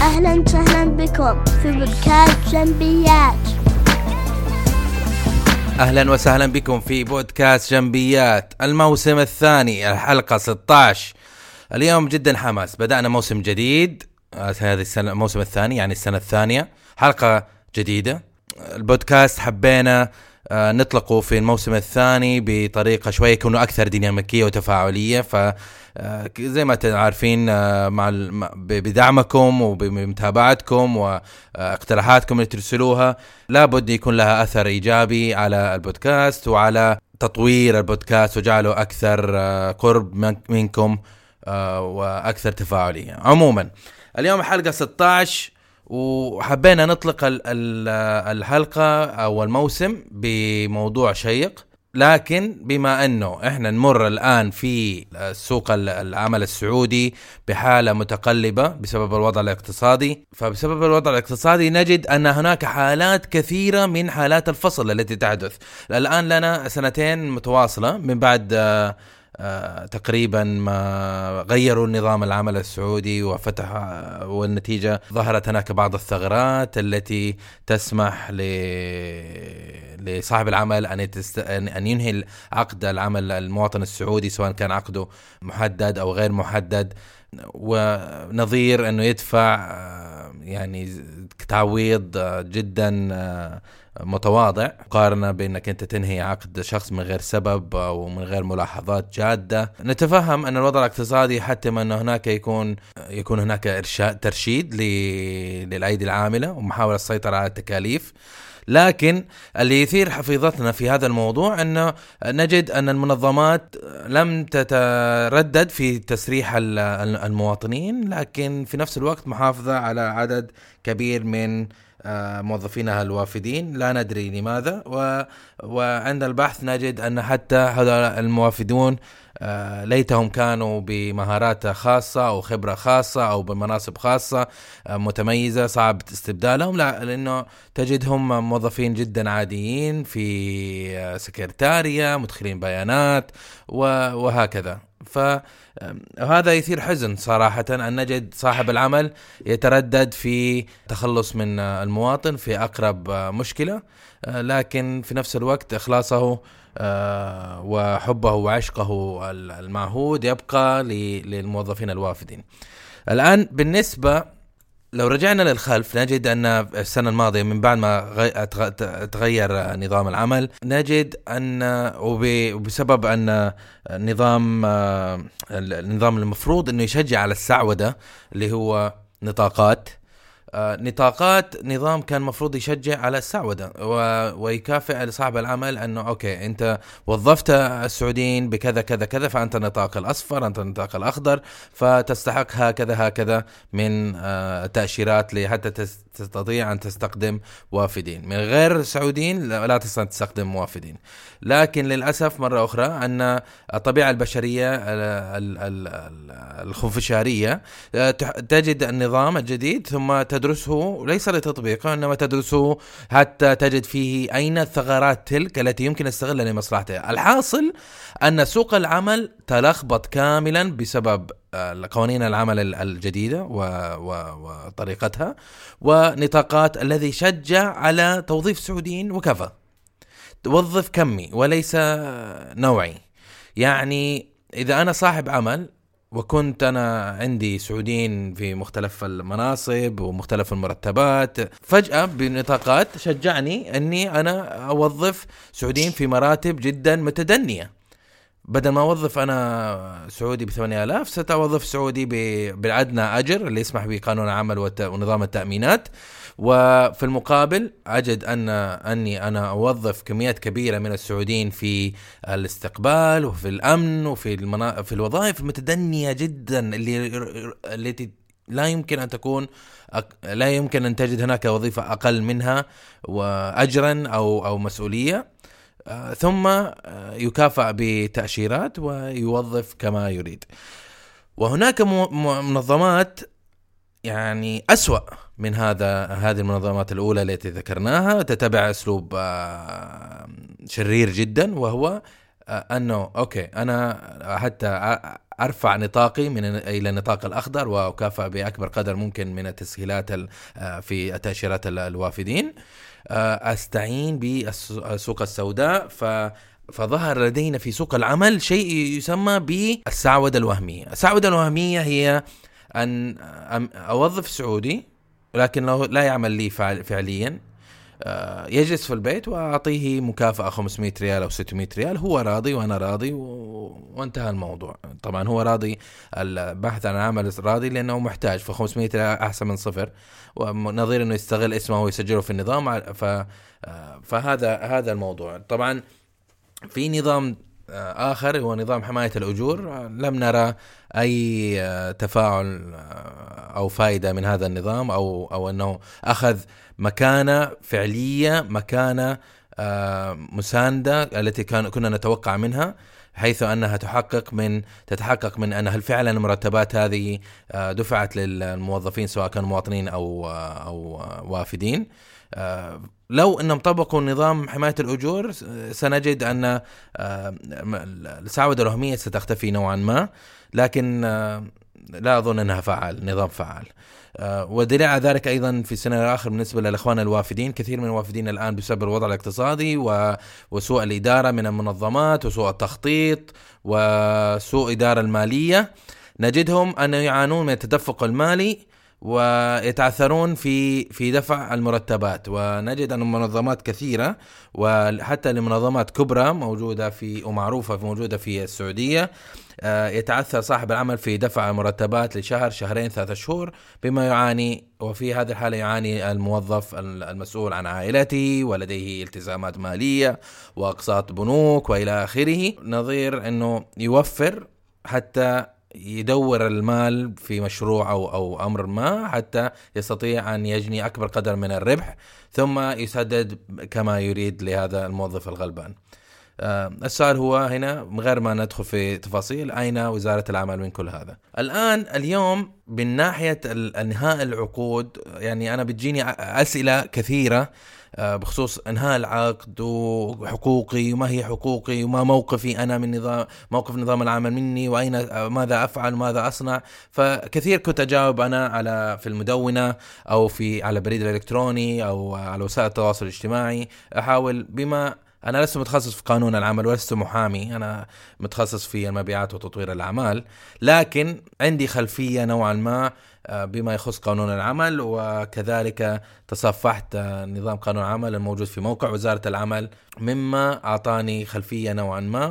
أهلا وسهلا بكم في بودكاست جنبيات. أهلا وسهلا بكم في بودكاست جنبيات. الموسم الثاني الحلقة 16 اليوم جدا حماس. بدأنا موسم جديد. آه، هذه السنة الموسم الثاني يعني السنة الثانية. حلقة جديدة. البودكاست حبينا آه، نطلقه في الموسم الثاني بطريقة شوي يكون أكثر ديناميكية وتفاعلية. ف آه، زي ما أنتم عارفين آه، مع بدعمكم وبمتابعتكم واقتراحاتكم اللي ترسلوها لابد يكون لها أثر إيجابي على البودكاست وعلى تطوير البودكاست وجعله أكثر قرب من- منكم وأكثر تفاعلية. عموما اليوم حلقة 16 وحبينا نطلق ال- ال- الحلقة أو الموسم بموضوع شيق لكن بما أنه إحنا نمر الآن في سوق ال- العمل السعودي بحالة متقلبة بسبب الوضع الاقتصادي فبسبب الوضع الاقتصادي نجد أن هناك حالات كثيرة من حالات الفصل التي تحدث. الآن لنا سنتين متواصلة من بعد تقريبا ما غيروا نظام العمل السعودي وفتح آه، والنتيجة ظهرت هناك بعض الثغرات التي تسمح ل... لصاحب العمل أن, يتست... أن أن ينهي عقد العمل المواطن السعودي سواء كان عقده محدد أو غير محدد. ونظير أنه يدفع آه، يعني تعويض آه، جدا آه، متواضع. مقارنة بأنك أنت تنهي عقد شخص من غير سبب أو من غير ملاحظات جادة. نتفهم أن الوضع الاقتصادي حتم أن هناك يكون يكون هناك إرشاد ترشيد للأيدي العاملة ومحاولة السيطرة على التكاليف. لكن اللي يثير حفيظتنا في هذا الموضوع إنه نجد أن المنظمات لم تتردد في تسريح ال- المواطنين لكن في نفس الوقت محافظة على عدد كبير من موظفينها الوافدين. لا ندري لماذا. و... وعند البحث نجد أن حتى هذا الموافدون آه، ليتهم كانوا بمهارات خاصة أو خبرة خاصة أو بمناصب خاصة آه، متميزة صعب استبدالهم. لا لأنه تجدهم موظفين جدا عاديين في آه، سكرتارية مدخلين بيانات وهكذا. ف آم، هذا يثير حزن صراحة أن نجد صاحب العمل يتردد في تخلص من المواطن في أقرب مشكلة آه، لكن في نفس الوقت إخلاصه آه، وحبه وعشقه ال- المعهود يبقى للموظفين الوافدين. الآن بالنسبة لو رجعنا للخلف نجد أن السنة الماضية من بعد ما تغير نظام العمل نجد أن وب- وبسبب أن نظام آه، النظام المفروض إنه يشجع على السعودة اللي هو نطاقات نطاقات نظام كان مفروض يشجع على السعودة ويكافئ صاحب العمل أنه أوكي أنت وظفت السعوديين بكذا كذا كذا فأنت النطاق الأصفر أنت النطاق الأخضر فتستحق هكذا هكذا من آه، التأشيرات لحتى تستطيع أن تستخدم وافدين من غير سعوديين لا تستطيع تستخدم وافدين لكن للأسف مرة أخرى أن الطبيعة البشرية ال- ال- ال- ال- الخنفشارية آه، تجد النظام الجديد ثم تدرسه ليس لتطبيقه انما تدرسه حتى تجد فيه أين الثغرات تلك التي يمكن استغلها لمصلحتها. الحاصل أن سوق العمل تلخبط كاملا بسبب قوانين العمل ال- الجديدة و- و- وطريقتها ونطاقات الذي شجع على توظيف سعوديين وكفى. توظف كمي وليس نوعي. يعني إذا أنا صاحب عمل وكنت أنا عندي سعوديين في مختلف المناصب ومختلف المرتبات فجأة بنطاقات شجعني أني أنا أوظف سعوديين في مراتب جدا متدنية بدل ما أوظف أنا سعودي ب 8000 ستوظف سعودي بالادنى أجر اللي يسمح به قانون العمل ونظام التأمينات وفي المقابل أجد ان أني أنا أوظف كميات كبيرة من السعوديين في الاستقبال وفي الأمن وفي المنا... في الوظائف المتدنية جدا اللي التي لا يمكن أن تكون. لا يمكن أن تجد هناك وظيفة أقل منها واجرا أو أو مسؤولية ثم آه، يكافأ بتأشيرات ويوظف كما يريد. وهناك منظمات يعني أسوأ من هذا هذه المنظمات الأولى التي ذكرناها تتبع أسلوب آه، شرير جدا وهو آه، أنه أوكي أنا حتى أرفع نطاقي من إلى النطاق الأخضر واكافئ بأكبر قدر ممكن من التسهيلات آه، في تأشيرات الوافدين. آه، أستعين بالسوق السوداء. ف فظهر لدينا في سوق العمل شيء يسمى بالسعودة الوهمية. السعودة الوهمية هي أن أوظف سعودي لكنه لا يعمل لي فعليا. آه، يجلس في البيت وأعطيه مكافأة 500 ريال أو 600 ريال. هو راضي وأنا راضي و... وانتهى الموضوع. طبعا هو راضي البحث عن عمل راضي لأنه محتاج ف 500 ريال أحسن من صفر. ونظير إنه يستغل اسمه ويسجله في النظام. ف... آه، فهذا هذا الموضوع. طبعا في نظام آه، آخر هو نظام حماية الأجور. لم نرى أي تفاعل أو فائده من هذا النظام أو أو أنه أخذ مكانة فعلية مكانة آه، مساندة التي كان كنا نتوقع منها حيث أنها تحقق من تتحقق من أن هل فعلا المرتبات هذه آه، دفعت للموظفين سواء كانوا مواطنين أو آه، أو وافدين. لو انهم طبقوا نظام حماية الأجور سنجد أن السعوده الوهميه ستختفي نوعا ما لكن لا أظن أنها فعال نظام فعال. آه، ودليل على ذلك أيضا في السنة الآخر بالنسبة للإخوان الوافدين. كثير من الوافدين الآن بسبب الوضع الاقتصادي وسوء الإدارة من المنظمات وسوء التخطيط وسوء الاداره المالية. نجدهم أن يعانون من التدفق المالي ويتعثرون في في دفع المرتبات. ونجد أن منظمات كثيرة وحتى لمنظمات كبرى موجودة في ومعروفة موجودة في السعودية آه، يتعثر صاحب العمل في دفع المرتبات لشهر شهرين ثلاثة شهور بما يعاني وفي هذه الحالة يعاني الموظف المسؤول عن عائلته ولديه التزامات مالية وأقساط بنوك وإلى آخره. نظير أنه يوفر حتى يدور المال في مشروع أو أو أمر ما حتى يستطيع أن يجني أكبر قدر من الربح ثم يسدد كما يريد لهذا الموظف الغلبان. آه، السؤال هو هنا من غير ما ندخل في تفاصيل أين وزارة العمل من كل هذا؟ الآن اليوم من ناحية انهاء العقود يعني أنا بتجيني أسئلة كثيرة آه، بخصوص انهاء العقد وحقوقي وما هي حقوقي وما موقفي أنا من نظام موقف نظام العمل مني وأين آه، ماذا أفعل وماذا أصنع فكثير كنت أجاوب أنا على في المدونة أو في على بريد الإلكتروني أو على وسائل التواصل الاجتماعي أحاول بما أنا لست متخصص في قانون العمل ولست محامي. أنا متخصص في المبيعات وتطوير الأعمال. لكن عندي خلفية نوعا ما آه، بما يخص قانون العمل وكذلك تصفحت آه، نظام قانون العمل الموجود في موقع وزارة العمل مما أعطاني خلفية نوعا ما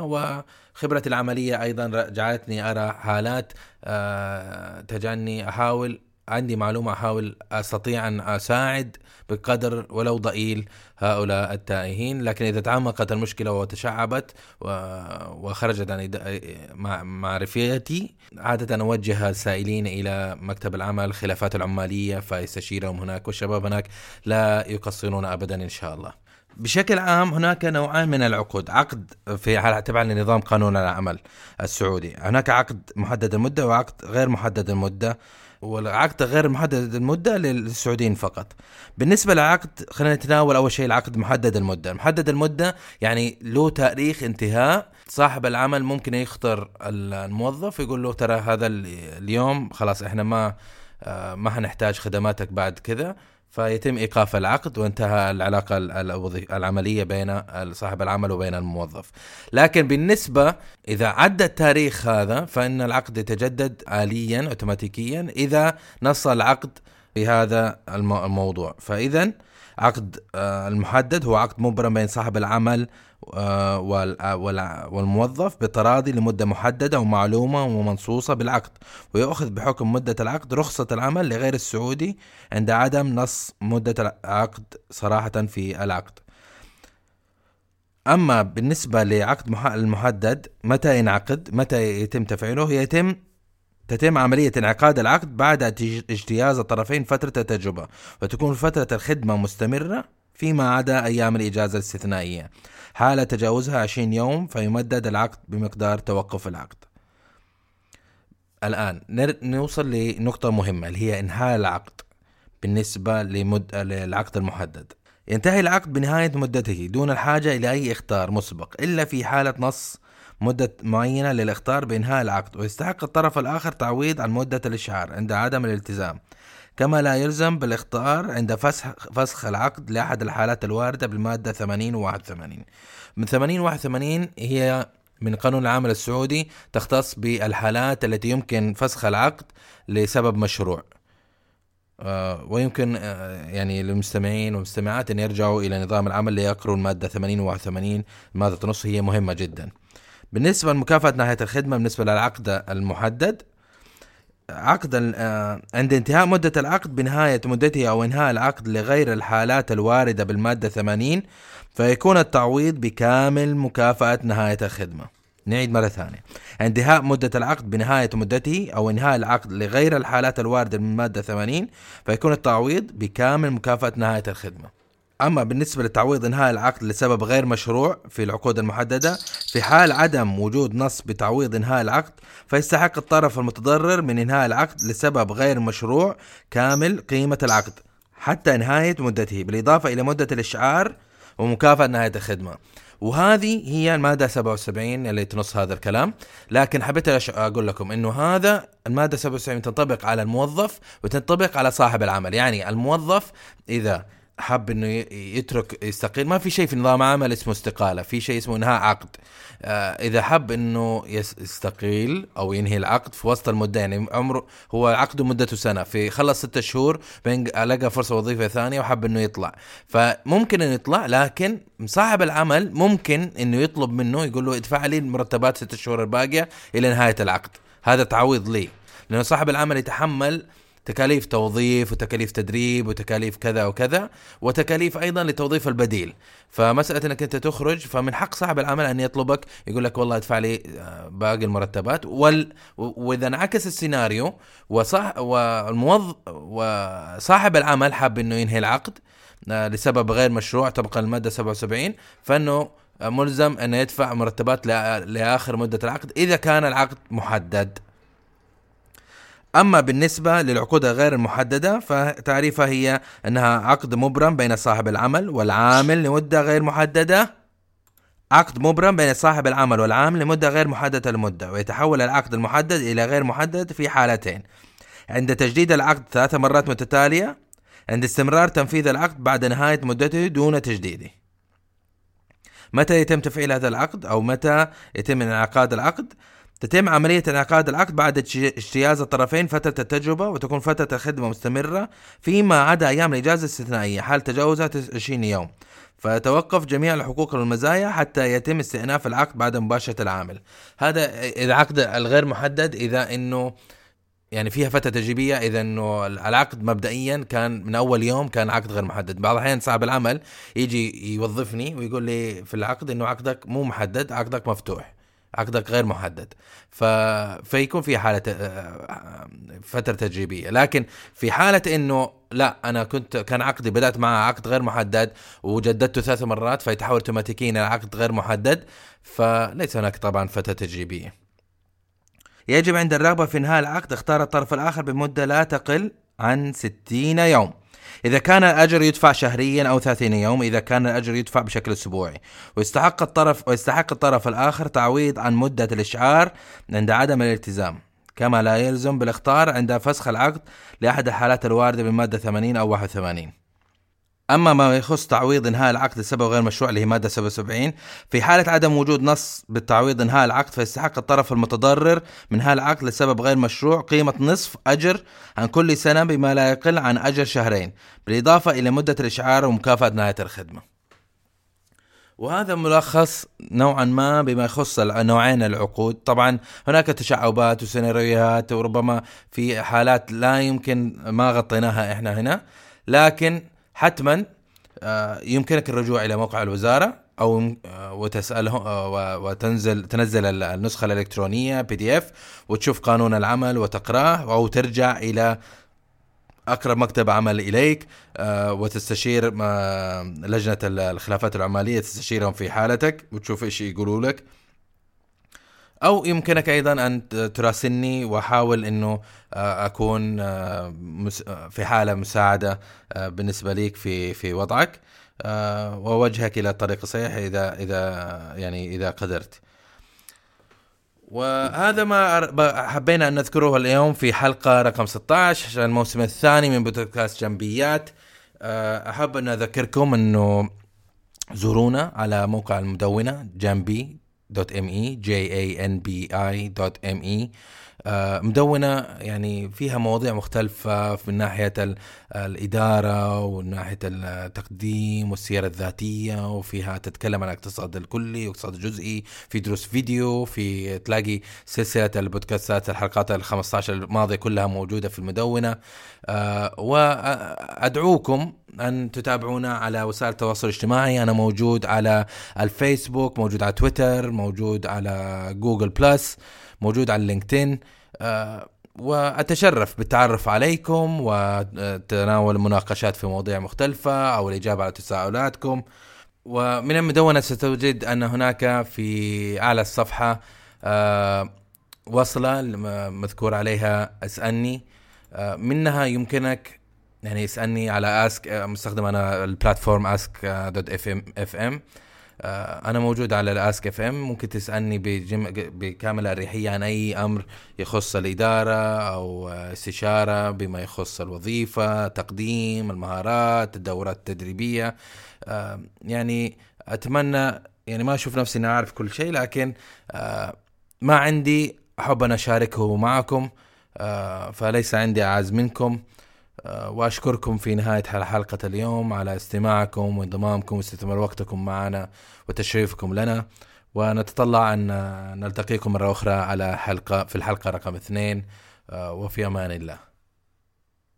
وخبرتي العملية أيضا جعلتني أرى حالات آه، تجعلني أحاول عندي معلومة أحاول أستطيع أن أساعد بقدر ولو ضئيل هؤلاء التائهين لكن إذا تعمقت المشكلة وتشعبت وخرجت عن معرفتي عادة أوجه السائلين إلى مكتب العمل خلافات العمالية فيستشيرهم هناك والشباب هناك لا يقصرون أبدا إن شاء الله. بشكل عام هناك نوعان من العقود عقد في تبعا لنظام قانون العمل السعودي. هناك عقد محدد المدة وعقد غير محدد المدة. والعقد غير محدد المدة للسعوديين فقط. بالنسبة للعقد خلينا نتناول أول شيء العقد محدد المدة. محدد المدة يعني له تاريخ انتهاء. صاحب العمل ممكن يخطر الموظف يقول له ترى هذا اليوم خلاص إحنا ما آه، ما حنحتاج خدماتك بعد كذا. فيتم إيقاف العقد وانتهى العلاقة العملية بين صاحب العمل وبين الموظف. لكن بالنسبة إذا عدى التاريخ هذا فإن العقد يتجدد آليا اوتوماتيكيا إذا نص العقد بهذا الموضوع، فاذا عقد آه، المحدد هو عقد مبرم بين صاحب العمل آه، والموظف بتراضي لمدة محددة ومعلومة ومنصوصة بالعقد ويأخذ بحكم مدة العقد رخصة العمل لغير السعودي عند عدم نص مدة العقد صراحة في العقد. أما بالنسبة لعقد المحدد متى ينعقد؟ متى يتم تفعيله؟ يتم تتم عملية انعقاد العقد بعد اجتياز الطرفين فترة التجربة وتكون فترة الخدمة مستمرة فيما عدا أيام الإجازة الاستثنائية. حال تجاوزها 20 يوم فيمدد العقد بمقدار توقف العقد. الآن نوصل لنقطة مهمة اللي هي إنهاء العقد بالنسبة لمد... للعقد المحدد. ينتهي العقد بنهاية مدته دون الحاجة إلى أي إخطار مسبق إلا في حالة نص مدة معينة للاختار بإنهاء العقد ويستحق الطرف الآخر تعويض عن مدة الإشعار عند عدم الالتزام. كما لا يلزم بالاختار عند فسخ فسخ العقد لأحد الحالات الواردة بالمادة 80 و 81 من 80 و 81 هي من قانون العمل السعودي تختص بالحالات التي يمكن فسخ العقد لسبب مشروع. آه، ويمكن آه، يعني للمستمعين والمستمعات أن يرجعوا إلى نظام العمل ليقروا المادة 80 و 81 الماده نص هي مهمة جدا. بالنسبة لمكافأة نهايه الخدمة بالنسبة للعقد المحدد عقد آه، عند انتهاء مدة العقد بنهاية مدته أو إنهاء العقد لغير الحالات الواردة بالمادة 80 فيكون التعويض بكامل مكافأة نهاية الخدمة. نعيد مرة ثانية. انتهاء مدة العقد بنهاية مدته أو إنهاء العقد لغير الحالات الواردة من المادة 80 فيكون التعويض بكامل مكافأة نهاية الخدمة. أما بالنسبة لتعويض إنهاء العقد لسبب غير مشروع في العقود المحددة في حال عدم وجود نص بتعويض إنهاء العقد فيستحق الطرف المتضرر من إنهاء العقد لسبب غير مشروع كامل قيمة العقد حتى نهاية مدته بالإضافة إلى مدة الإشعار ومكافأة نهاية الخدمة. وهذه هي المادة 77 اللي تنص هذا الكلام. لكن حبيت أقول لكم أنه هذا المادة 77 تنطبق على الموظف وتنطبق على صاحب العمل. يعني الموظف إذا حب إنه يترك يستقيل. ما في شيء في نظام عمل اسمه استقالة في شيء اسمه إنهاء عقد. آه إذا حب إنه يستقيل أو ينهي العقد في وسط المدة يعني عمره هو عقده مدته سنة في خلص ستة شهور لقى فرصة وظيفة ثانية وحب إنه يطلع. فممكن إنه يطلع لكن صاحب العمل ممكن إنه يطلب منه يقول له ادفع لي المرتبات ستة شهور الباقية إلى نهاية العقد. هذا تعويض لي. لأنه صاحب العمل يتحمل تكاليف توظيف وتكاليف تدريب وتكاليف كذا وكذا وتكاليف أيضا لتوظيف البديل. فمسألة إنك أنت تخرج فمن حق صاحب العمل أن يطلبك يقول لك والله ادفع لي آه، باقي المرتبات. وال وإذا انعكس السيناريو وصح والموظف وصاحب العمل حاب إنه ينهي العقد آه، لسبب غير مشروع طبقا الماده 77 فإنه ملزم إنه يدفع مرتبات لآخر مدة العقد إذا كان العقد محدد. أما بالنسبة للعقود الغير المحددة فتعريفها هي أنها عقد مبرم بين صاحب العمل والعامل لمدة غير محددة. عقد مبرم بين صاحب العمل والعامل لمدة غير محددة المدة ويتحول العقد المحدد إلى غير محدد في حالتين. عند تجديد العقد ثلاث مرات متتالية عند استمرار تنفيذ العقد بعد نهاية مدته دون تجديده. متى يتم تفعيل هذا العقد؟ أو متى يتم انعقاد العقد؟ تتم عملية انعقاد العقد بعد اجتياز الطرفين فترة التجربة وتكون فترة الخدمة مستمرة فيما عدا أيام الإجازة الاستثنائية حال تجاوزها 20 يوم. فتوقف جميع الحقوق والمزايا حتى يتم استئناف العقد بعد مباشرة العامل. هذا العقد الغير محدد إذا أنه يعني فيها فترة تجريبية إذا إنه العقد مبدئيا كان من أول يوم كان عقد غير محدد. بعض الأحيان صاحب العمل يجي يوظفني ويقول لي في العقد إنه عقدك مو محدد عقدك مفتوح. عقدك غير محدد. ف... فيكون في حالة آه، فترة تجريبية. لكن في حالة إنه لا أنا كنت كان عقدي بدأت مع عقد غير محدد وجددته ثلاث مرات فيتحول اوتوماتيكيا إلى عقد غير محدد فليس هناك طبعا فترة تجريبية. يجب عند الرغبة في انهاء العقد اختار الطرف الآخر بمدة لا تقل عن 60 يوم. إذا كان الأجر يدفع شهريا أو 30 يوم إذا كان الأجر يدفع بشكل أسبوعي. ويستحق الطرف ويستحق الطرف الآخر تعويض عن مدة الإشعار عند عدم الالتزام. كما لا يلزم بالاختار عند فسخ العقد لأحد الحالات الواردة بالمادة 80 أو 81 أما ما يخص تعويض إنهاء العقد لسبب غير مشروع اللي هي مادة 77 في حالة عدم وجود نص بالتعويض إنهاء العقد فيستحق الطرف المتضرر من إنهاء العقد لسبب غير مشروع قيمة نصف أجر عن كل سنة بما لا يقل عن أجر شهرين بالإضافة إلى مدة الإشعار ومكافأة نهاية الخدمة. وهذا ملخص نوعا ما بما يخص نوعين العقود. طبعا هناك تشعبات وسيناريوهات وربما في حالات لا يمكن ما غطيناها إحنا هنا لكن حتما آه، يمكنك الرجوع إلى موقع الوزارة أو آه، وتسالهم آه، وتنزل تنزل النسخة الإلكترونية بي دي اف وتشوف قانون العمل وتقراه أو ترجع إلى أقرب مكتب عمل إليك وتستشير لجنة الخلافات العمالية تستشيرهم في حالتك وتشوف إيش يقولوا لك. أو يمكنك أيضا أن تراسلني وأحاول إنه آه، أكون آه، في حالة مساعدة آه، بالنسبة ليك في في وضعك واوجهك إلى الطريق الصحيح إذا إذا يعني إذا قدرت. وهذا ما حبينا أن نذكره اليوم في حلقة رقم 16 عشان الموسم الثاني من بودكاست جنبيات آه، أحب أن أذكركم إنه زورونا على موقع المدونة جنبي dot M E J A N B I dot M E. مدونة يعني فيها مواضيع مختلفة من ناحية ال- الإدارة ومن ناحية التقديم والسيرة الذاتية وفيها تتكلم عن الاقتصاد الكلي والاقتصاد الجزئي. في دروس فيديو في تلاقي سلسلة البودكاستات الحلقات ال 15 الماضية كلها موجودة في المدونة. آه، وأدعوكم أن تتابعونا على وسائل التواصل الاجتماعي. أنا موجود على الفيسبوك موجود على تويتر موجود على Google Plus موجود على LinkedIn. آه، وأتشرف بالتعرف عليكم وتناول مناقشات في مواضيع مختلفة أو الإجابة على تساؤلاتكم. ومن المدونة ستجد أن هناك في أعلى الصفحة آه، وصلة لم- مذكور عليها اسألني. آه، منها يمكنك يعني اسألني على Ask مستخدم أنا ال platform Ask dot FM FM أنا موجود على ال Ask FM. ممكن تسألني بجم... بكامل الأريحية عن أي أمر يخص الإدارة أو آه، استشارة بما يخص الوظيفة تقديم المهارات الدورات التدريبية. آه، يعني أتمنى يعني ما أشوف نفسي إني أعرف كل شيء لكن آه، ما عندي احب أن أشاركه معكم. آه، فليس عندي أعز منكم. آه، وأشكركم في نهاية حلقة اليوم على استماعكم وانضمامكم واستثمار وقتكم معنا وتشريفكم لنا. ونتطلع أن نلتقيكم مرة أخرى على حلقه في الحلقة رقم اثنين. آه، وفي أمان الله.